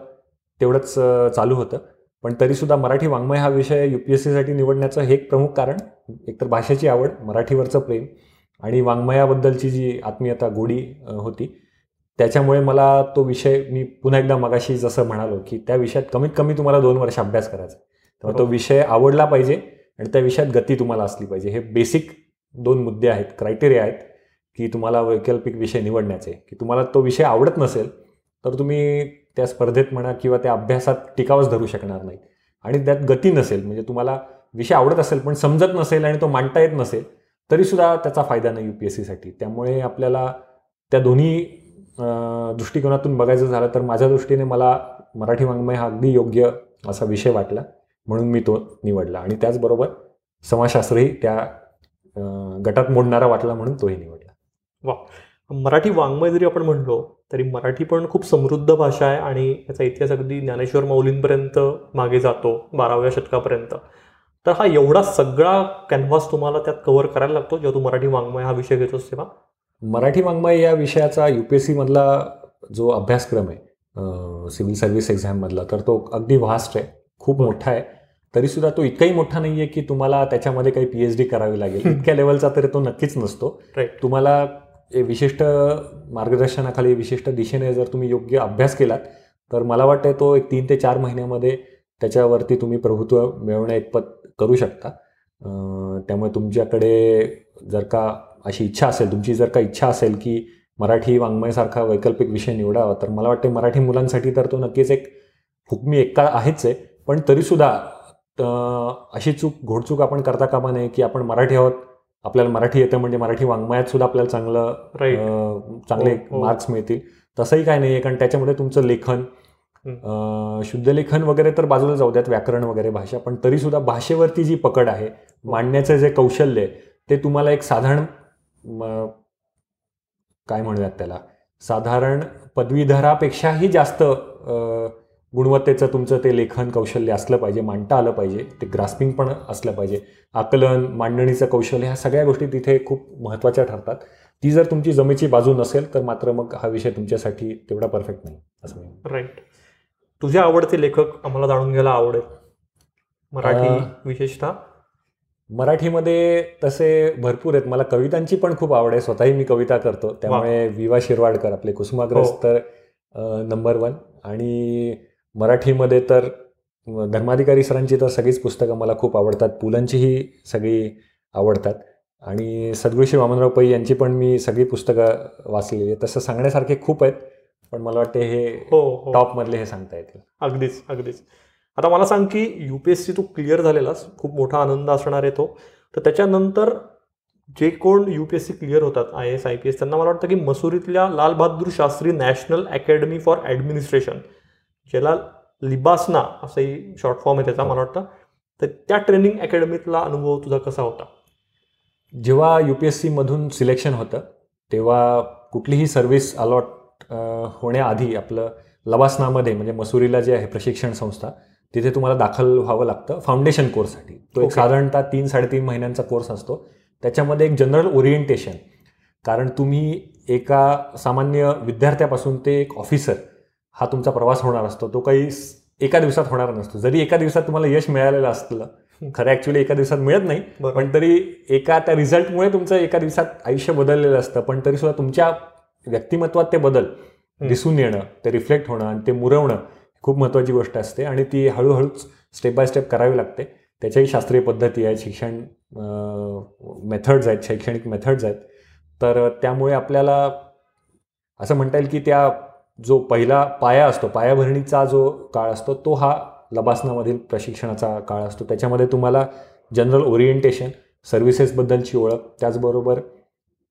तेवढंच चालू होतं. पण तरीसुद्धा मराठी वाङ्मय हा विषय यू पी एस सीसाठी निवडण्याचं हे एक प्रमुख कारण एकतर भाषेची आवड मराठीवरचं प्रेम आणि वाङ्मयाबद्दलची जी आत्मीयता गोडी होती त्याच्यामुळे मला तो विषय मी पुन्हा एकदा मगाशी जसं म्हणालो की त्या विषयात कमीत कमी तुम्हाला दोन वर्ष अभ्यास करायचा तेव्हा तो विषय आवडला पाहिजे आणि त्या विषयात गती तुम्हाला असली पाहिजे. हे बेसिक दोन मुद्दे आहेत क्रायटेरिया आहेत की तुम्हाला वैकल्पिक विषय निवडण्याचे. की तुम्हाला तो विषय आवडत नसेल तर तुम्ही त्या स्पर्धेत म्हणा किंवा त्या अभ्यासात टिकावच धरू शकणार नाही. आणि त्यात गती नसेल म्हणजे तुम्हाला विषय आवडत असेल पण समजत नसेल आणि तो मांडता येत नसेल तरीसुद्धा त्याचा फायदा नाही यू पी एस सीसाठी त्यामुळे आपल्याला त्या दोन्ही दृष्टिकोनातून बघायचं झालं तर माझ्या दृष्टीने मला मराठी वाङ्मय हा अगदी योग्य असा विषय वाटला म्हणून मी तो निवडला. आणि त्याचबरोबर समाजशास्त्रही त्या गटात मोडणारा वाटला म्हणून तोही निवडला. मराठी वाङ्मय जरी आपण म्हणलो तरी मराठी पण खूप समृद्ध भाषा आहे आणि याचा इतिहास अगदी ज्ञानेश्वर माऊलींपर्यंत मागे जातो बाराव्या शतकापर्यंत. तर हा एवढा सगळा कॅनव्हास तुम्हाला त्यात कव्हर करायला लागतो जेव्हा तू मराठी वाङ्मय हा विषय घेतोस तेव्हा? मराठी वाङ्मय या विषयाचा यू पी एस सीमधला जो अभ्यासक्रम आहे सिव्हिल सर्व्हिस एक्झाममधला तर तो अगदी व्हास्ट आहे खूप मोठा आहे. तरीसुद्धा तो इतकाही मोठा नाही आहे की तुम्हाला त्याच्यामध्ये काही पी एच डी करावी लागेल. इतक्या लेवलचा तरी तो नक्कीच नसतो. तुम्हाला विशिष्ट मार्गदर्शनाखाली विशिष्ट दिशेने जर तुम्ही योग्य अभ्यास केलात तर मला वाटतं तो एक तीन ते चार महिन्यामध्ये त्याच्यावरती तुम्ही प्रभुत्व मिळवण्या इतपत करू शकता. त्यामुळे तुमच्याकडे जर का अशी इच्छा असेल तुमची जर का इच्छा असेल की मराठी वाङ्मयसारखा वैकल्पिक विषय निवडावा तर मला वाटते मराठी मुलांसाठी तर तो नक्कीच एक हुकमी एक्का आहेच आहे. पण तरीसुद्धा अं, अशी चूक घोडचूक आपण करता कामा नये की आपण मराठी आहोत. आपल्याला मराठी येतं म्हणजे मराठी वाङ्मयात सुद्धा आपल्याला चांगलं चांगले हो, हो. मार्क्स मिळतील. तसंही काय नाही आहे कारण त्याच्यामध्ये तुमचं लेखन अं, शुद्ध लेखन वगैरे तर बाजूला जाऊ द्यात व्याकरण वगैरे भाषा. पण तरी सुद्धा भाषेवरती जी पकड आहे मांडण्याचं जे कौशल्य आहे ते तुम्हाला एक साधारण काय म्हणूयात त्याला? साधारण पदवीधरापेक्षाही जास्त गुणवत्तेचं तुमचं ते लेखन कौशल्य असलं पाहिजे मांडता आलं पाहिजे ते ग्रास्पिंग पण असलं पाहिजे. आकलन मांडणीचं कौशल्य ह्या सगळ्या गोष्टी तिथे खूप महत्त्वाच्या ठरतात. ती जर तुमची जमेची बाजू नसेल तर मात्र मग हा विषय तुमच्यासाठी तेवढा परफेक्ट नाही असं मी राईट तुझे आवडते लेखक आम्हाला जाणून घ्यायला आवडेल. मराठी विशेषतः? मराठीमध्ये तसे भरपूर आहेत. मला कवितांची पण खूप आवड आहे. स्वतःही मी कविता करतो. त्यामुळे विवा शिरवाडकर आपले कुसुमाग्रज हो. तर नंबर वन आणि मराठीमध्ये तर धर्माधिकारी सरांची तर सगळीच पुस्तकं मला खूप आवडतात. पुलंचीही सगळी आवडतात. आणि सद्गुरू वामनराव पै यांची पण मी सगळी पुस्तकं वाचलेली आहेत. तसं सांगण्यासारखे खूप आहेत पण मला वाटते हे हो हो. टॉपमधले हे सांगता येतील. अगदीच अगदीच. आता मला सांग की यू पी एस सी तू क्लिअर झालेलास खूप मोठा आनंद असणार आहे तो. तर त्याच्यानंतर जे कोण U P S C clear होतात I S I P S त्यांना मला वाटतं की मसुरीतल्या Lal Bahadur Shastri national academy for administration. ज्याला लिबासना असंही शॉर्ट फॉर्म आहे त्याचा मला वाटतं तर त्या ट्रेनिंग अकॅडमीतला अनुभव तुझा कसा होता? जेव्हा यू पी एस सीमधून सिलेक्शन होतं तेव्हा कुठलीही सर्व्हिस अलॉट होण्याआधी आपलं लवासनामध्ये म्हणजे मसुरीला जे आहे प्रशिक्षण संस्था तिथे तुम्हाला दाखल व्हावं लागतं फाउंडेशन कोर्ससाठी तो एक. साधारणतः तीन साडेतीन महिन्यांचा कोर्स असतो. त्याच्यामध्ये एक जनरल ओरिएंटेशन कारण तुम्ही एका सामान्य विद्यार्थ्यापासून ते एक ऑफिसर हा तुमचा प्रवास होणार असतो. तो काही एका दिवसात होणार नसतो. जरी एका दिवसात तुम्हाला यश मिळालेलं असलं खरं ॲक्च्युली एका दिवसात मिळत नाही पण तरी एका त्या रिझल्टमुळे तुमचं एका दिवसात आयुष्य बदललेलं असतं. पण तरी सुद्धा तुमच्या व्यक्तिमत्वात ते बदल दिसून येणं ते रिफ्लेक्ट होणं आणि ते मुरवणं खूप महत्त्वाची गोष्ट असते आणि ती हळूहळूच स्टेप बाय स्टेप करावी लागते. त्याच्याही शास्त्रीय पद्धती आहेत शिक्षण मेथड्स आहेत शैक्षणिक मेथड्स आहेत. तर त्यामुळे आपल्याला असं म्हणता येईल की त्या जो पहिला पाया असतो पायाभरणीचा जो काळ असतो तो हा लबासनामधील प्रशिक्षणाचा काळ असतो त्याच्यामध्ये तुम्हाला जनरल ओरिएंटेशन सर्व्हिसेसबद्दलची ओळख त्याचबरोबर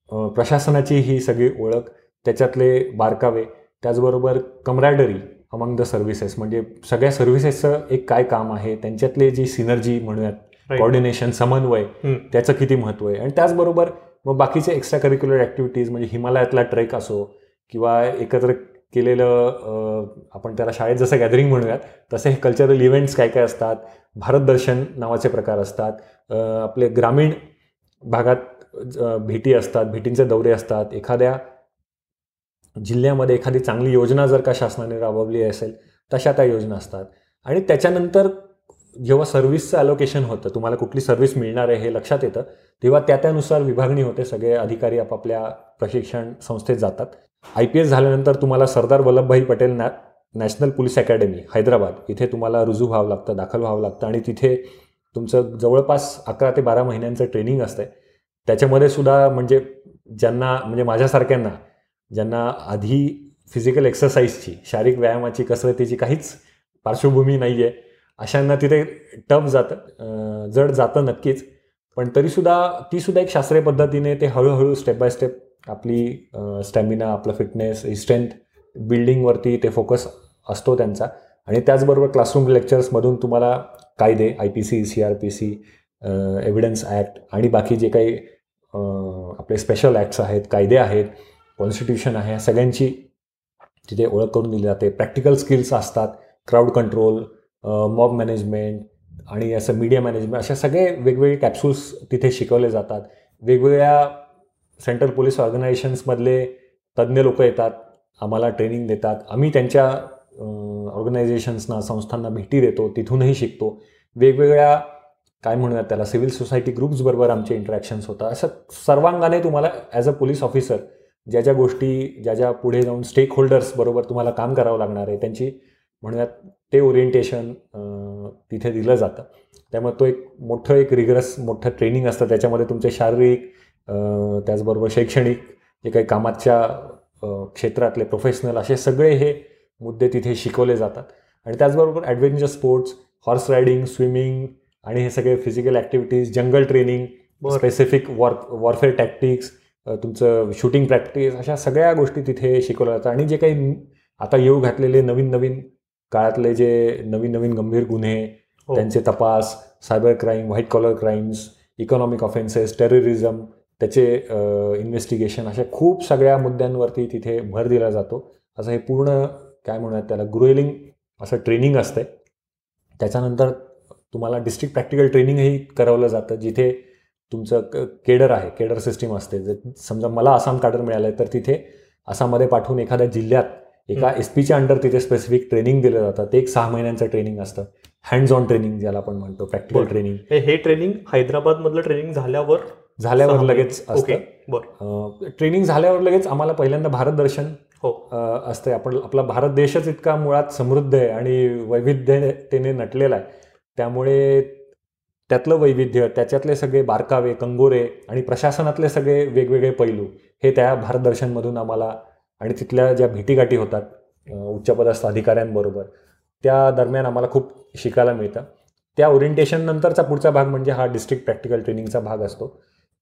प्रशासनाची ही सगळी ओळख त्याच्यातले बारकावे त्याचबरोबर कमरॅडरी अमंग द सर्व्हिसेस म्हणजे सगळ्या सर्व्हिसेसचं एक काय काम आहे त्यांच्यातले जी सिनर्जी म्हणूयात. कॉर्डिनेशन समन्वय. त्याचं किती महत्त्व आहे आणि त्याचबरोबर मग बाकीचे एक्स्ट्रा करिक्युलर ॲक्टिव्हिटीज म्हणजे हिमालयातला ट्रेक असो किंवा एकत्र केलेलं आपण त्याला शाळेत जसं गॅदरिंग म्हणूयात तसे हे कल्चरल इव्हेंट्स काय काय असतात? भारत दर्शन नावाचे प्रकार असतात. आपले ग्रामीण भागात भेटी असतात भेटींचे दौरे असतात. एखाद्या जिल्ह्यामध्ये एखादी चांगली योजना जर का शासनाने राबवली असेल तशा त्या योजना असतात. आणि त्याच्यानंतर जेव्हा सर्व्हिसचं अलोकेशन होतं तुम्हाला कुठली सर्व्हिस मिळणार आहे हे लक्षात येतं तेव्हा त्या त्यानुसार विभागणी होते. सगळे अधिकारी आपापल्या प्रशिक्षण संस्थेत जातात. आय पी एस झाल्यानंतर तुम्हाला सरदार वल्लभभाई पटेल नॅ नॅशनल पोलीस अकॅडमी हैदराबाद इथे तुम्हाला रुजू व्हावं लागतं दाखल व्हावं लागतं आणि तिथे तुमचं जवळपास अकरा ते बारा महिन्यांचं ट्रेनिंग असतं त्याच्यामध्ये सुद्धा म्हणजे ज्यांना म्हणजे माझ्यासारख्यांना ज्यांना आधी फिजिकल एक्सरसाइजची शारीरिक व्यायामाची कसरतीची काहीच पार्श्वभूमी नाही आहे अशांना तिथे टफ जातं जड जातं नक्कीच. पण तरीसुद्धा तीसुद्धा एक शास्त्रीय पद्धतीने ते हळूहळू स्टेप बाय स्टेप आपली स्टॅमिना आपलं फिटनेस ही स्ट्रेंथ बिल्डिंगवरती ते फोकस असतो त्यांचा. आणि त्याचबरोबर क्लासरूम लेक्चर्समधून तुम्हाला कायदे I P C C R P C evidence act आणि बाकी जे काही आपले स्पेशल ॲक्ट्स आहेत कायदे आहेत कॉन्स्टिट्यूशन आहे सगळ्यांची तिथे ओळख करून दिली जाते. प्रॅक्टिकल स्किल्स असतात क्राऊड कंट्रोल मॉब मॅनेजमेंट आणि असं मीडिया मॅनेजमेंट अशा सगळे वेगवेगळे कॅप्सूल्स तिथे शिकवले जातात. वेगवेगळ्या सेंट्रल पोलीस ऑर्गनायझेशन्समधले तज्ज्ञ लोक येतात आम्हाला ट्रेनिंग देतात. आम्ही त्यांच्या ऑर्गनायझेशन्सना संस्थांना भेटी देतो तिथूनही शिकतो. वेगवेगळ्या काय म्हणूयात त्याला सिव्हिल सोसायटी ग्रुप्सबरोबर आमचे इंटरॅक्शन्स होतात. असं सर्वांगाने तुम्हाला ॲज अ पोलीस ऑफिसर ज्या ज्या गोष्टी ज्या ज्या पुढे जाऊन स्टेक होल्डर्सबरोबर तुम्हाला काम करावं लागणार आहे त्यांची म्हणूयात ते ओरिएंटेशन तिथे दिलं जातं. त्यामुळे तो एक मोठं एक रिगरस मोठं ट्रेनिंग असतं. त्याच्यामध्ये तुमचे शारीरिक त्याचबरोबर शैक्षणिक जे काही कामाच्या क्षेत्रातले प्रोफेशनल असे सगळे हे मुद्दे तिथे शिकवले जातात. आणि त्याचबरोबर adventure sports horse riding swimming आणि हे सगळे physical activities jungle training specific war warfare tactics तुमचं शूटिंग प्रॅक्टिस अशा सगळ्या गोष्टी तिथे शिकवल्या जातात. आणि जे काही आता येऊ घातलेले नवीन नवीन काळातले जे नवीन नवीन गंभीर गुन्हे हो. त्यांचे तपास cyber crime white collar crimes economic offences terrorism त्याचे इन्व्हेस्टिगेशन अशा खूप सगळ्या मुद्द्यांवरती तिथे भर दिला जातो. असं हे पूर्ण काय म्हणूयात त्याला ग्रोएलिंग असं ट्रेनिंग असतं त्याच्यानंतर तुम्हाला डिस्ट्रिक्ट प्रॅक्टिकल ट्रेनिंगही करवलं जातं जिथे तुमचं केडर आहे केडर सिस्टीम असते. जर समजा मला आसाम काडर मिळालं आहे तर तिथे आसाममध्ये पाठवून एखाद्या जिल्ह्यात एका एस पीच्या अंडर तिथे स्पेसिफिक ट्रेनिंग दिलं जातं. ते एक सहा महिन्यांचं ट्रेनिंग असतं. हँड्स ऑन ट्रेनिंग ज्याला आपण म्हणतो प्रॅक्टिकल ट्रेनिंग हे ट्रेनिंग हैदराबाद मधलं ट्रेनिंग झाल्यावर झाल्यावर लगेच असतं. ट्रेनिंग झाल्यावर लगेच आम्हाला पहिल्यांदा भारत दर्शन हो. असते आपण आपला भारत देशच इतका मुळात समृद्ध आहे आणि वैविध्यतेने नटलेला आहे. त्यामुळे त्यातलं वैविध्य त्याच्यातले सगळे बारकावे कंगोरे आणि प्रशासनातले सगळे वेगवेगळे पैलू हे त्या भारत दर्शनमधून आम्हाला आणि तिथल्या ज्या भेटीगाठी होतात उच्चपदस्थ अधिकाऱ्यांबरोबर त्या दरम्यान आम्हाला खूप शिकायला मिळतं. त्या ओरिएंटेशन नंतरचा पुढचा भाग म्हणजे हा डिस्ट्रिक्ट प्रॅक्टिकल ट्रेनिंगचा भाग असतो.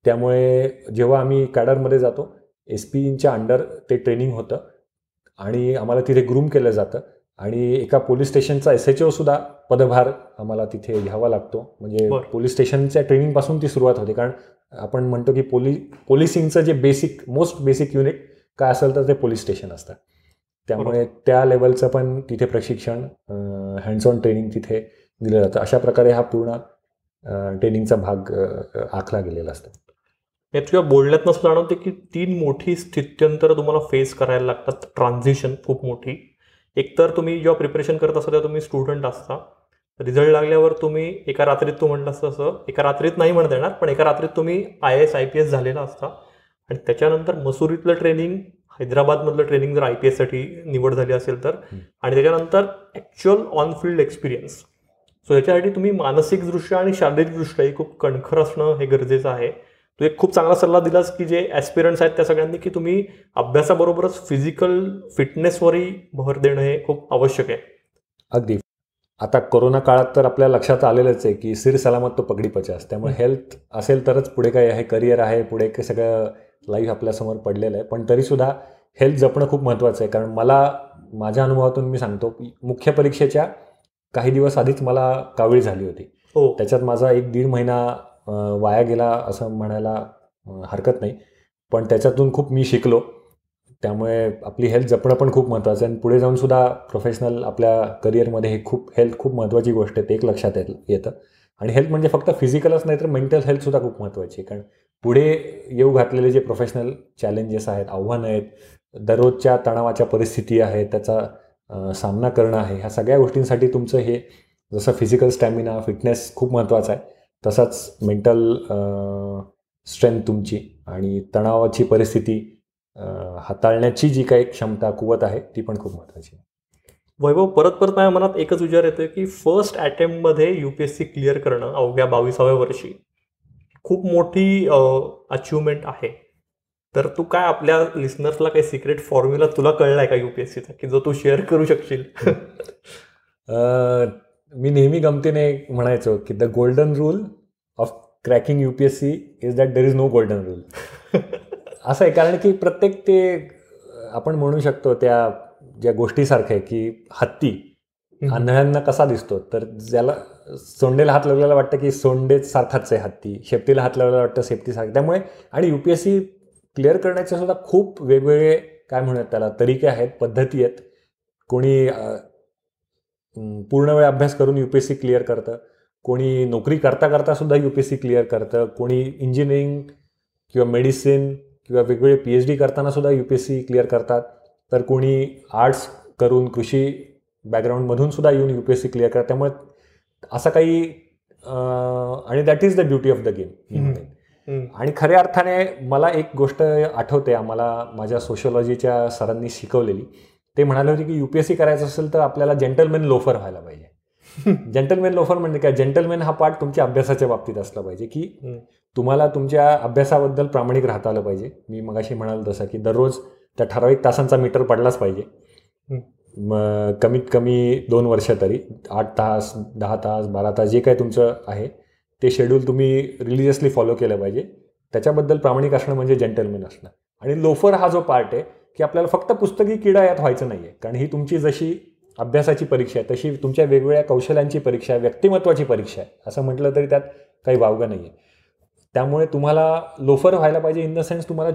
त्यामुळे जेव्हा आम्ही कॅडरमध्ये जातो एस पीच्या अंडर ते ट्रेनिंग होतं आणि आम्हाला तिथे ग्रूम केलं जातं आणि एका पोलीस स्टेशनचा एस एच सुद्धा पदभार आम्हाला तिथे घ्यावा लागतो. म्हणजे पोलीस स्टेशनच्या ट्रेनिंगपासून ती सुरुवात होते. कारण आपण म्हणतो की पोली पोलिसिंगचं जे बेसिक मोस्ट बेसिक युनिट काय असेल तर ते पोलीस स्टेशन असतं. त्यामुळे त्या लेवलचं पण तिथे प्रशिक्षण हँड्स ऑन ट्रेनिंग तिथे दिलं जातं. अशा प्रकारे हा पूर्ण ट्रेनिंगचा भाग आखला गेलेला असतो. तुझ्या बोलण्यात नसं जाणवते की तीन मोठी स्थित्यंतर तुम्हाला फेस करायला लागतात. ट्रान्झिशन खूप मोठी. एकतर तुम्ही जेव्हा प्रिपरेशन करत असता तेव्हा तुम्ही स्टुडंट असता. रिझल्ट लागल्यावर तुम्ही एका रात्रीत तू म्हटलं तसं एका रात्रीत नाही म्हणता येणार पण एका रात्रीत तुम्ही I S I P S झालेला असता. आणि त्याच्यानंतर मसुरीतलं ट्रेनिंग हैदराबादमधलं ट्रेनिंग जर आय पी एससाठी निवड झाली असेल तर. आणि त्याच्यानंतर actual on field experience so याच्यासाठी तुम्ही मानसिकदृष्ट्या आणि शारीरिकदृष्ट्याही खूप कणखर असणं हे गरजेचं आहे. तू एक खूप चांगला सल्ला दिलास की जे ॲस्पिरंट्स आहेत त्या सगळ्यांनी की तुम्ही अभ्यासाबरोबरच फिजिकल फिटनेसवरही भर देणं हे खूप आवश्यक आहे. अगदी. आता कोरोना काळात तर आपल्या लक्षात आलेलंच आहे की सिर सलामत तो पगडी पचास त्यामुळे हेल्थ असेल तरच पुढे काय आहे करिअर आहे पुढे काय सगळं लाईफ आपल्यासमोर पडलेलं आहे. पण तरीसुद्धा हेल्थ जपणं खूप महत्त्वाचं आहे. कारण मला माझ्या अनुभवातून मी सांगतो मुख्य परीक्षेच्या काही दिवस आधीच मला कावीळ झाली होती. हो. त्याच्यात माझा एक दीड महिना वाया गेला असं म्हणायला हरकत नाही. पण त्याच्यातून खूप मी शिकलो. त्यामुळे आपली हेल्थ जपणं पण खूप महत्त्वाचं आहे. आणि पुढे जाऊन सुद्धा प्रोफेशनल आपल्या करिअरमध्ये हे खूप हेल्थ खूप महत्त्वाची गोष्ट आहे. ते एक लक्षात येतं आणि हेल्थ म्हणजे फक्त फिजिकलच नाही तर मेंटल हेल्थसुद्धा खूप महत्त्वाची आहे. कारण पुढे येऊ घातलेले जे प्रोफेशनल चॅलेंजेस आहेत आव्हानं आहेत दररोजच्या तणावाच्या परिस्थिती आहेत त्याचा सामना करणं आहे ह्या सगळ्या गोष्टींसाठी तुमचं हे जसं फिजिकल स्टॅमिना फिटनेस खूप महत्त्वाचा आहे. तसाच मेंटल स्ट्रेंथ तुमची आणि तणावाची परिस्थिती हाताळण्याची जी काही क्षमता कुवत आहे ती पण खूप महत्त्वाची आहे. वैभव परत परत माझ्या मनात एकच विचार येतोय की first अटेम्प्टमध्ये U P S C clear करणं अवघ्या बावीसाव्या वर्षी खूप मोठी अचिव्हमेंट आहे. तर तू काय आपल्या लिस्नर्सला काही सिक्रेट फॉर्म्युला तुला कळला आहे का यू पी एस सीचा की जो तू शेअर करू शकशील? मी नेहमी गमतीने म्हणायचो की the golden rule of cracking U P S C is that there is no golden rule असं आहे कारण की प्रत्येक ते आपण म्हणू शकतो त्या ज्या गोष्टीसारख्या आहे की हत्ती आंधळ्यांना कसा दिसतो? तर ज्याला सोंडेला हात लावलेला वाटतं की सोंडे सारखाच आहे हत्ती शेपटीला हात लावलेला वाटतं सेफ्टी सारखं त्यामुळे आणि U P S C clear करण्याचे सुद्धा खूप वेगवेगळे काय म्हणूयात त्याला तरीके आहेत पद्धती आहेत. कोणी पूर्ण वेळ अभ्यास करून U P S C clear करतं. कोणी नोकरी करता करता सुद्धा U P S C clear करतं. कोणी इंजिनिअरिंग किंवा मेडिसिन किंवा वेगवेगळे पी एच डी करताना सुद्धा U P S C clear करतात. तर कोणी आर्ट्स करून कृषी बॅकग्राऊंडमधून सुद्धा येऊन U P S C clear करतात. त्यामुळे असं काही आणि that is the beauty of the game आणि खऱ्या अर्थाने मला एक गोष्ट आठवते आम्हाला माझ्या सोशोलॉजीच्या सरांनी शिकवलेली. ते म्हणाले होते की युपीएससी करायचं असेल तर आपल्याला जेंटलमेन लोफर व्हायला पाहिजे. जेंटलमेन लोफर म्हणजे काय? जेंटलमेन हा पार्ट तुमच्या अभ्यासाच्या बाबतीत असला पाहिजे की तुम्हाला तुमच्या अभ्यासाबद्दल प्रामाणिक राहता आलं पाहिजे. मी मगाशी म्हणाल तसं की दररोज त्या ठराविक तासांचा मीटर पडलाच पाहिजे. मग कमीत कमी दोन वर्ष तरी आठ तास दहा तास बारा तास जे काही तुमचं आहे ते शेड्यूल तुम्ही रिलिजियसली फॉलो केलं पाहिजे. त्याच्याबद्दल प्रामाणिक असणं म्हणजे जेंटलमेन असणं. आणि लोफर हा जो पार्ट आहे की आपल्याला फक्त पुस्तकी किडा यात व्हायचं नाही आहे कारण ही तुमची जशी अभ्यासाची परीक्षा आहे तशी तुमच्या वेगवेगळ्या कौशल्यांची परीक्षा आहे व्यक्तिमत्वाची परीक्षा आहे. असं म्हटलं तरी त्यात काही वावगं नाही आहे त्यामुळे तुम्हाला लोफर व्हायला पाहिजे इन द सेन्स तुम्हाला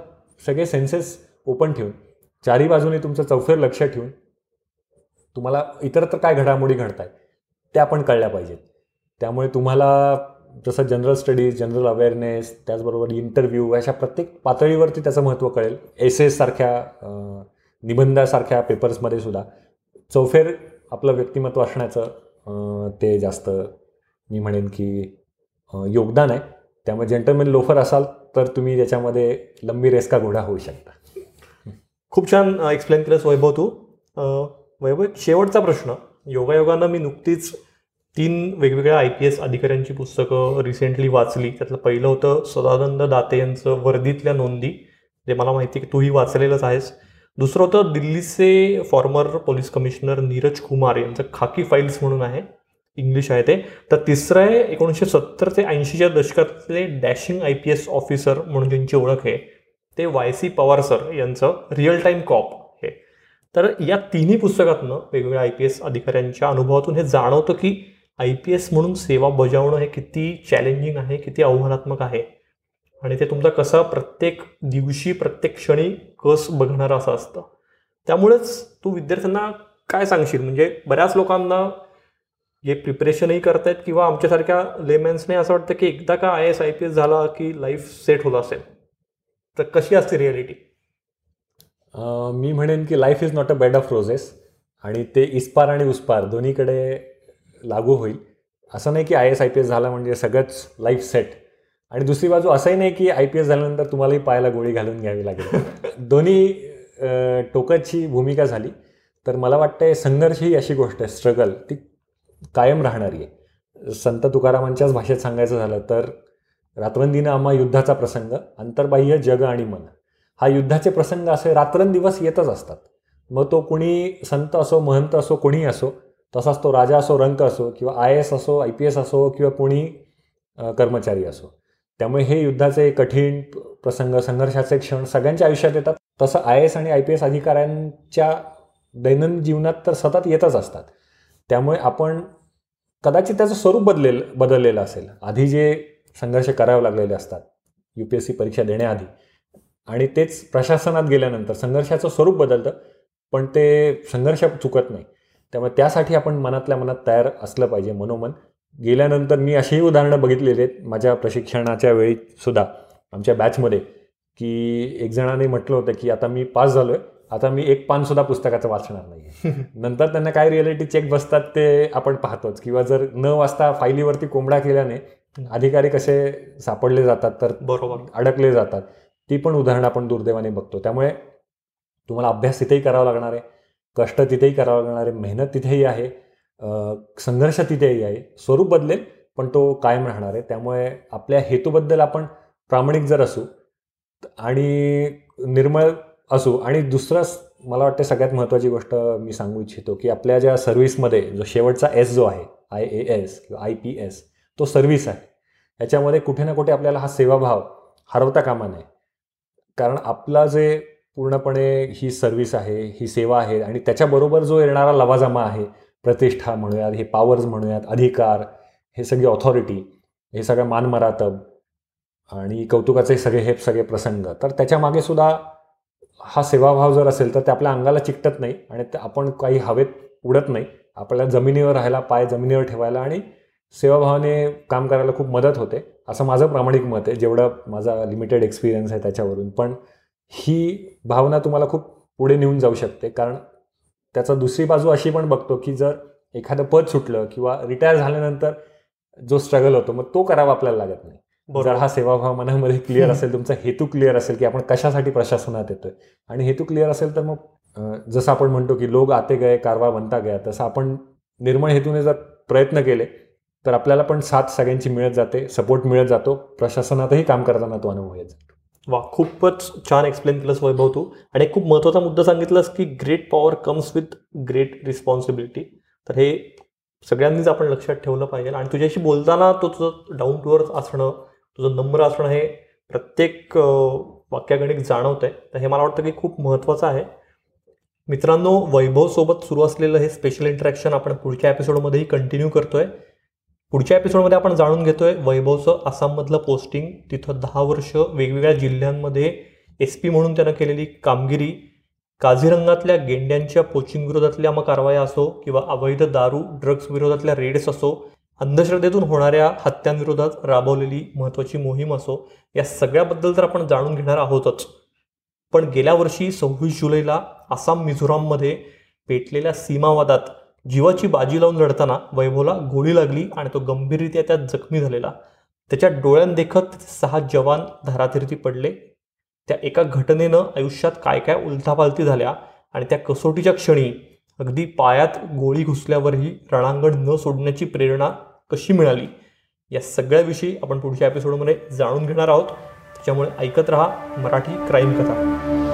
सगळे सेन्सेस ओपन ठेवून चारी बाजूने तुमचं चौफेर लक्ष ठेवून तुम्हाला इतरत्र काय घडामोडी घडत आहेत त्या पण कळल्या पाहिजेत. त्यामुळे तुम्हाला जसं जनरल स्टडीज जनरल अवेअरनेस त्याचबरोबर इंटरव्ह्यू अशा प्रत्येक पातळीवरती त्याचं महत्त्व कळेल. एसेससारख्या निबंधासारख्या पेपर्समध्ये सुद्धा. चौफेर आपलं व्यक्तिमत्व असण्याचं ते जास्त मी म्हणेन की योगदान आहे. त्यामुळे जेंटलमेन लोफर असाल तर तुम्ही त्याच्यामध्ये लंबी रेस का घोडा होऊ शकता. खूप छान एक्सप्लेन केलंस वैभव तू. वैभव शेवटचा प्रश्न. योगायोगानं मी नुकतीच तीन वेगवेगळ्या आय पी एस अधिकाऱ्यांची पुस्तकं रिसेंटली वाचली. त्यातलं पहिलं होतं सदानंद दाते यांचं वर्दीतल्या नोंदी. जे मला माहिती की तूही वाचलेलंच आहेस. दुसरं होतं दिल्लीचे former police commissioner Neeraj Kumar यांचं खाकी फाईल्स म्हणून आहे. इंग्लिश आहे ते. तर तिसरं आहे एकोणीसशे सत्तर ते ऐंशीच्या दशकातले dashing I P S officer म्हणून ज्यांची ओळख आहे ते वाय सी पवार सर यांचं रिअल टाईम कॉप हे तर या तिन्ही पुस्तकातनं वेगवेगळ्या आय पी एस अधिकाऱ्यांच्या अनुभवातून हे जाणवतं की आय पी एस म्हणून सेवा बजावणं हे किती चॅलेंजिंग आहे किती आव्हानात्मक आहे? आणि ते तुमचा कसा प्रत्येक दिवशी प्रत्येक क्षणी कस बघणारं असं असतं? त्यामुळेच तू विद्यार्थ्यांना काय सांगशील? म्हणजे बऱ्याच लोकांना जे प्रिपरेशनही करतायत किंवा आमच्यासारख्या लेमेन्सने असं वाटतं की एकदा का I S I P S झाला की लाईफ सेट होत असेल? तर कशी असते रिॲलिटी मी म्हणेन की life is not a bed of roses आणि ते इस्पार आणि उसपार दोन्हीकडे लागू होईल. असं नाही की I S I P S झाला म्हणजे सगळंच लाईफ सेट आणि दुसरी बाजू असंही नाही की आय पी एस झाल्यानंतर तुम्हालाही पायाला गोळी घालून घ्यावी लागेल. दोन्ही टोकाची भूमिका झाली. तर मला वाटतं संघर्ष ही अशी गोष्ट आहे स्ट्रगल ती कायम राहणारी आहे. संत तुकारामांच्याच भाषेत सांगायचं झालं तर रात्रंदिनं आम्हा युद्धाचा प्रसंग अंतर्बाह्य जग आणि मन. हा युद्धाचे प्रसंग असे रात्रंदिवस येतच असतात. मग तो कुणी संत असो महंत असो कोणीही असो तसाच तो राजा असो रंक असो किंवा आय एस असो आय पी एस असो किंवा कोणी कर्मचारी असो. त्यामुळे हे युद्धाचे कठीण प्रसंग संघर्षाचे क्षण सगळ्यांच्या आयुष्यात येतात. तसं आय एस आणि आय पी एस अधिकाऱ्यांच्या दैनंदिन जीवनात तर सतत येतच असतात. त्यामुळे आपण कदाचित त्याचं स्वरूप बदलेल बदललेलं असेल. आधी जे संघर्ष करावे लागलेले असतात यू पी एस सी परीक्षा देण्याआधी. आणि तेच प्रशासनात गेल्यानंतर संघर्षाचं स्वरूप बदलतं पण ते संघर्ष चुकत नाही. त्यामुळे त्यासाठी आपण मनातल्या मनात तयार असलं पाहिजे मनोमन. गेल्यानंतर मी अशीही उदाहरणं बघितलेली आहेत. माझ्या प्रशिक्षणाच्या वेळी सुद्धा आमच्या बॅचमध्ये की एक जणाने म्हटलं होतं की आता मी पास झालो आहे आता मी एक पान सुद्धा पुस्तकाचं वाचणार नाही नंतर त्यांना काय रिअलिटी चेक बसतात ते आपण पाहतोच. किंवा जर न वाचता फायलीवरती कोंबडा केल्याने अधिकारी कसे सापडले जातात तर बरोबर. अडकले जातात. ती पण उदाहरणं आपण दुर्दैवाने बघतो. त्यामुळे तुम्हाला अभ्यास तिथेही करावा लागणार आहे. कष्ट तिथेही करावं लागणार आहे मेहनत तिथेही आहे संघर्ष तिथेही आहे. स्वरूप बदलेल पण तो कायम राहणार आहे. त्यामुळे आपल्या हेतूबद्दल आपण प्रामाणिक जर असू आणि निर्मळ असू आणि दुसरं मला वाटतं सगळ्यात महत्त्वाची गोष्ट मी सांगू इच्छितो की आपल्या ज्या सर्व्हिसमध्ये जो शेवटचा एस जो आहे आय ए एस किंवा आय पी एस तो सर्व्हिस आहे. याच्यामध्ये कुठे ना कुठे आपल्याला हा सेवाभाव हरवता कामा नये. कारण आपला जे पूर्णपणे ही सर्व्हिस आहे ही सेवा आहे आणि त्याच्याबरोबर जो येणारा लवाजमा आहे प्रतिष्ठा म्हणूयात हे पॉवर्स म्हणूयात अधिकार हे सगळी ऑथॉरिटी हे सगळं मानमरातब आणि कौतुकाचे सगळे हे सगळे प्रसंग. तर त्याच्यामागे सुद्धा हा सेवाभाव जर असेल तर ते आपल्या अंगाला चिकटत नाही आणि आपण काही हवेत उडत नाही. आपल्याला जमिनीवर राहायला पाय जमिनीवर ठेवायला आणि सेवाभावाने काम करायला खूप मदत होते. असं माझं प्रामाणिक मत आहे. जेवढं माझा लिमिटेड एक्सपिरियन्स आहे त्याच्यावरून. पण ही भावना तुम्हाला खूप पुढे नेऊन जाऊ शकते. कारण त्याचा दुसरी बाजू अशी पण बघतो की जर एखादं पद सुटलं किंवा रिटायर झाल्यानंतर जो स्ट्रगल होतो मग तो करावा आपल्याला लागत नाही. जर हा सेवाभाव मनामध्ये क्लिअर असेल तुमचा हेतू क्लिअर असेल की आपण कशासाठी प्रशासनात येतोय? आणि हेतू क्लिअर असेल तर मग जसं आपण म्हणतो की लोक आते गए कारवा बनता गया तसं आपण निर्मळ हेतूने जर प्रयत्न केले तर आपल्याला पण साथ सगळ्यांची मिळत जाते सपोर्ट मिळत जातो. प्रशासनातही काम करताना तो अनुभव येत वा खूपच छान एक्सप्लेन केलंस वैभव तू. आणि खूप महत्त्वाचा मुद्दा सांगितलास की great power comes with great responsibility तर हे सगळ्यांनीच आपण लक्षात ठेवलं पाहिजे. आणि तुझ्याशी बोलताना तो तुझं डाऊन टू अर्थ असणं तुझं नम्र असणं हे प्रत्येक वाक्यागणिक जाणवतं आहे तर हे मला वाटतं की खूप महत्त्वाचं आहे. मित्रांनो वैभवसोबत सुरू असलेलं हे स्पेशल इंटरॅक्शन आपण पुढच्या एपिसोडमध्येही कंटिन्यू करतो आहे पुढच्या एपिसोडमध्ये आपण जाणून घेतोय वैभवचं आसाममधलं पोस्टिंग तिथं दहा वर्ष वेगवेगळ्या जिल्ह्यांमध्ये एस पी म्हणून त्यानं केलेली कामगिरी. काझीरंगातल्या गेंड्यांच्या पोचिंग विरोधातल्या मग कारवाया असो किंवा अवैध दारू ड्रग्स विरोधातल्या रेड्स असो अंधश्रद्धेतून होणाऱ्या हत्यांविरोधात राबवलेली महत्त्वाची मोहीम असो या सगळ्याबद्दल तर आपण जाणून घेणार आहोतच. पण गेल्या वर्षी सव्वीस जुलैला आसाम मिझोराममध्ये पेटलेल्या सीमावादात जीवाची बाजी लावून लढताना वैभवला गोळी लागली आणि तो गंभीररित्या त्यात जखमी झालेला. त्याच्या डोळ्यांदेखत सहा जवान धारातीर्थी पडले. त्या एका घटनेनं आयुष्यात काय काय उलथापालती झाल्या आणि त्या कसोटीच्या क्षणी अगदी पायात गोळी घुसल्यावरही रणांगण न सोडण्याची प्रेरणा कशी मिळाली? या सगळ्याविषयी आपण पुढच्या एपिसोडमध्ये जाणून घेणार आहोत. त्याच्यामुळे ऐकत रहा मराठी क्राईम कथा.